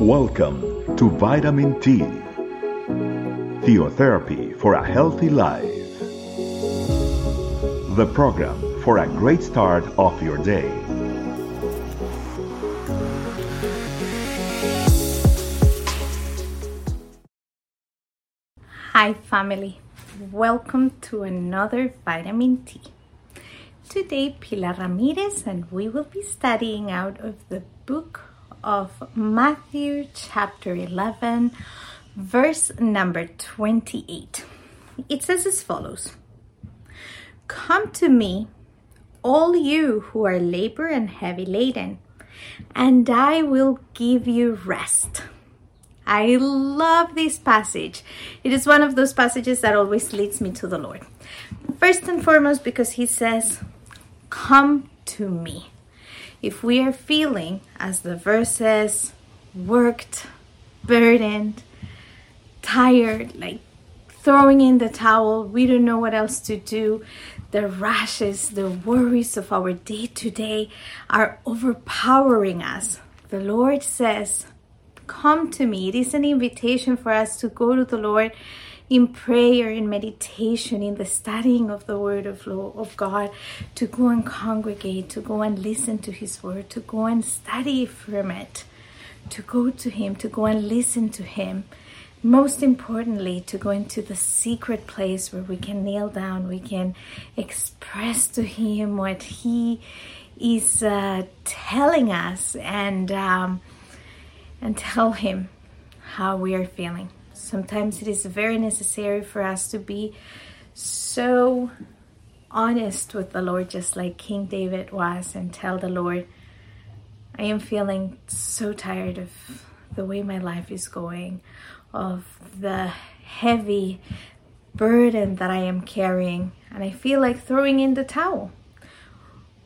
Welcome to Vitamin T, Theotherapy for a Healthy Life. The program for a great start of your day. Hi, family. Welcome to another Vitamin T. Today, Pilar Ramirez and we will be studying out of the book of Matthew, chapter 11, verse number 28. It says as follows Come to me, all you who are labor and heavy laden, and I will give you rest. I love this passage. It is one of those passages that always leads me to the Lord. First and foremost, because He says, Come to me. If we are feeling, as the verse says, worked, burdened, tired, like throwing in the towel, we don't know what else to do, the rashes, the worries of our day to day are overpowering us. The Lord says, Come to me. It is an invitation for us to go to the Lord in prayer, in meditation, in the studying of the Word of, Lord, of God, to go and congregate, to go and listen to His Word, to go and study from it, to go to Him, to go and listen to Him. Most importantly, to go into the secret place where we can kneel down, we can express to Him what He is uh, telling us, and um, and tell Him how we are feeling. Sometimes it is very necessary for us to be so honest with the Lord, just like King David was, and tell the Lord, I am feeling so tired of the way my life is going, of the heavy burden that I am carrying, and I feel like throwing in the towel.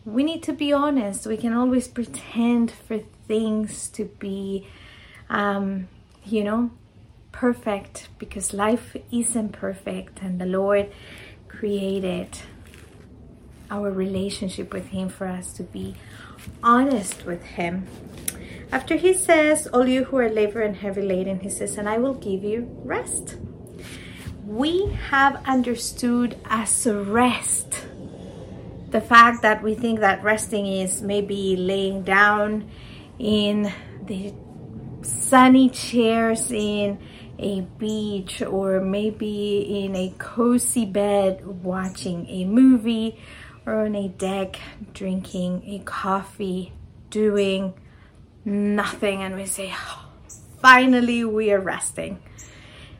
We need to be honest. We can always pretend for things to be, um, you know, perfect because life isn't perfect and the Lord created our relationship with Him for us to be honest with Him. After He says, All you who are labor and heavy laden, He says, And I will give you rest. We have understood as rest the fact that we think that resting is maybe laying down in the sunny chairs in a beach or maybe in a cozy bed watching a movie or on a deck drinking a coffee, doing nothing, and we say, oh, finally we are resting.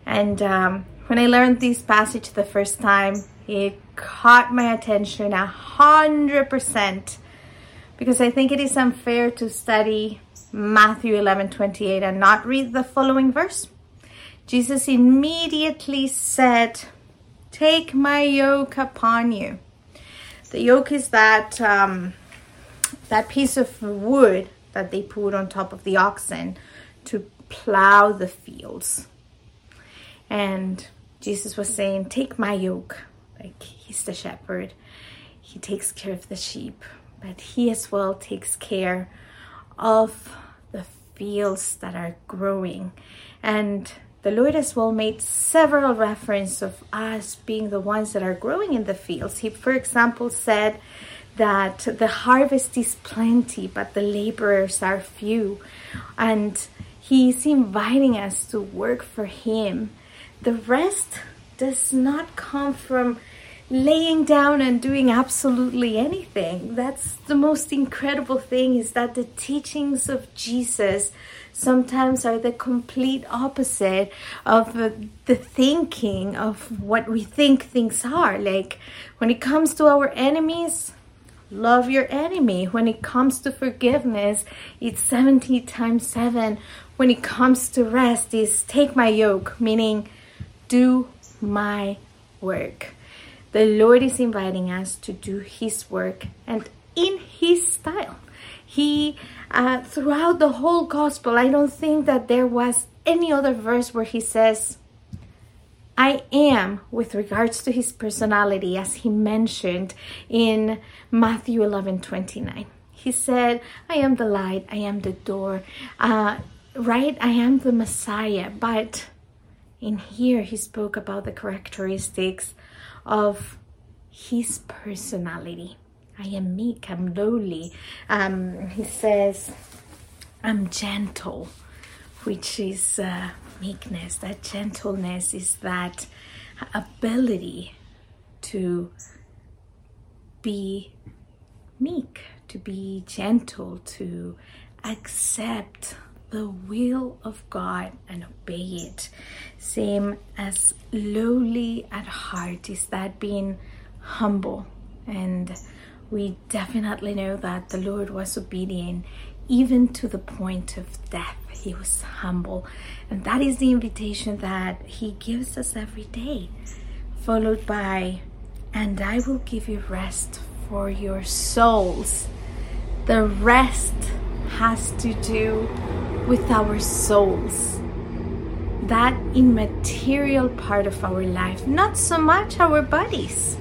And um, when I learned this passage the first time, it caught my attention a hundred percent because I think it is unfair to study Matthew 11 28 and not read the following verse. Jesus immediately said, Take my yoke upon you. The yoke is that um, that piece of wood that they put on top of the oxen to plow the fields. And Jesus was saying, Take my yoke. Like he's the shepherd. He takes care of the sheep, but he as well takes care of the fields that are growing. And the Lord as well made several references of us being the ones that are growing in the fields. He, for example, said that the harvest is plenty, but the laborers are few. And He's inviting us to work for Him. The rest does not come from laying down and doing absolutely anything. That's the most incredible thing is that the teachings of Jesus sometimes are the complete opposite of the thinking of what we think things are. Like when it comes to our enemies, love your enemy. When it comes to forgiveness, it's 70 times 7. When it comes to rest, is take my yoke, meaning do my work. The Lord is inviting us to do His work and in His style. He, uh, throughout the whole gospel, I don't think that there was any other verse where He says, I am with regards to his personality, as he mentioned in Matthew 11 29. He said, I am the light, I am the door. Uh, right, I am the Messiah, but in here he spoke about the characteristics of his personality. I am meek, I'm lowly. Um, he says, I'm gentle, which is uh, meekness. That gentleness is that ability to be meek, to be gentle, to accept the will of God and obey it. Same as lowly at heart is that being humble. And we definitely know that the Lord was obedient even to the point of death. He was humble. And that is the invitation that He gives us every day, followed by, and I will give you rest for your souls. The rest has to do with our souls. That immaterial part of our life, not so much our bodies.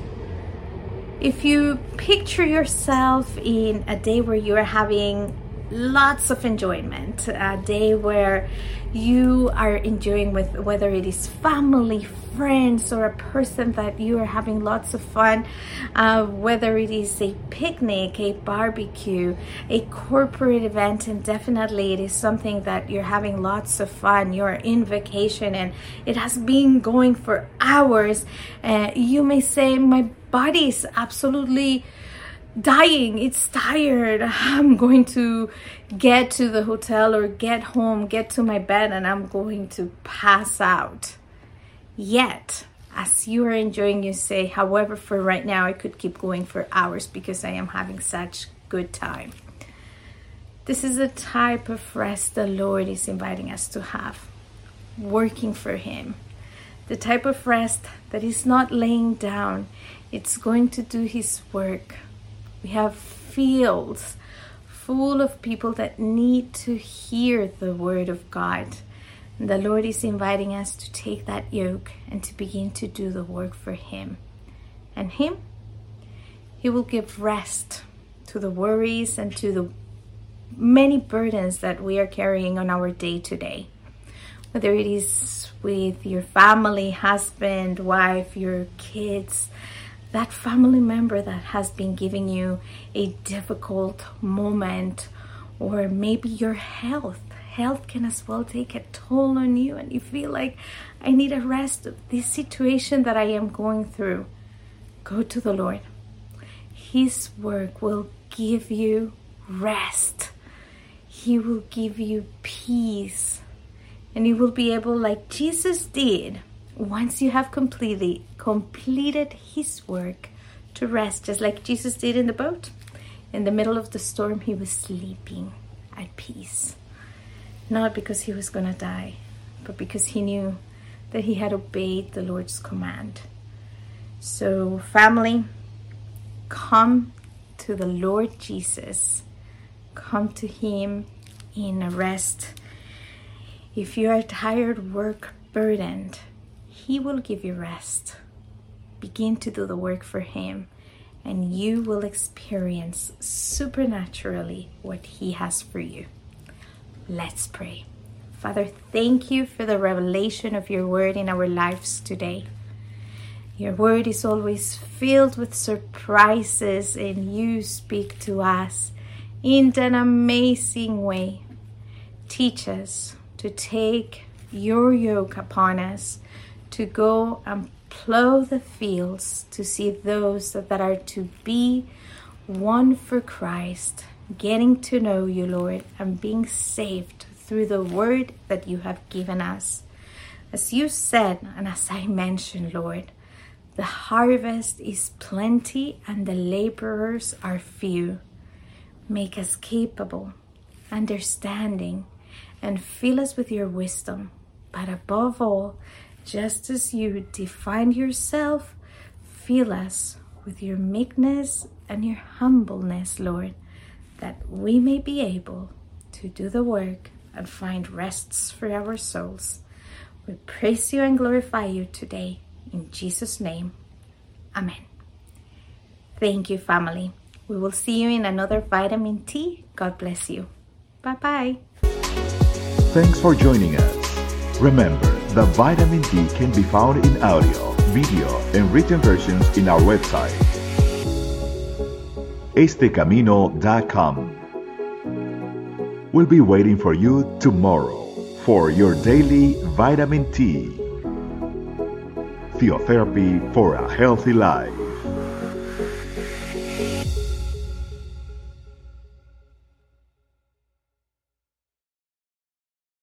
If you picture yourself in a day where you are having lots of enjoyment, a day where you are enjoying with whether it is family, friends, or a person that you are having lots of fun, uh, whether it is a picnic, a barbecue, a corporate event, and definitely it is something that you're having lots of fun, you're in vacation, and it has been going for hours. Uh, you may say, My body is absolutely dying. It's tired. I'm going to get to the hotel or get home get to my bed and i'm going to pass out. Yet as you are enjoying you say however for right now i could keep going for hours because i am having such good time. This is a type of rest the lord is inviting us to have working for him. The type of rest that is not laying down it's going to do his work we have fields full of people that need to hear the word of God. And the Lord is inviting us to take that yoke and to begin to do the work for Him. And Him, He will give rest to the worries and to the many burdens that we are carrying on our day to day. Whether it is with your family, husband, wife, your kids, that family member that has been giving you a difficult moment, or maybe your health. Health can as well take a toll on you, and you feel like I need a rest of this situation that I am going through. Go to the Lord. His work will give you rest, He will give you peace, and you will be able, like Jesus did once you have completely completed his work to rest just like Jesus did in the boat in the middle of the storm he was sleeping at peace. Not because he was going to die but because he knew that he had obeyed the Lord's command. So family come to the Lord Jesus. Come to him in a rest. If you are tired work burdened he will give you rest. Begin to do the work for Him, and you will experience supernaturally what He has for you. Let's pray. Father, thank you for the revelation of your word in our lives today. Your word is always filled with surprises, and you speak to us in an amazing way. Teach us to take your yoke upon us to go and plow the fields to see those that are to be won for Christ, getting to know you, Lord, and being saved through the word that you have given us. As you said, and as I mentioned, Lord, the harvest is plenty and the laborers are few. Make us capable, understanding, and fill us with your wisdom. But above all, just as you defined yourself, fill us with your meekness and your humbleness, Lord, that we may be able to do the work and find rests for our souls. We praise you and glorify you today. In Jesus' name, Amen. Thank you, family. We will see you in another vitamin T. God bless you. Bye bye. Thanks for joining us. Remember, the vitamin T can be found in audio, video, and written versions in our website, estecamino.com. We'll be waiting for you tomorrow for your daily vitamin T. Theotherapy for a healthy life.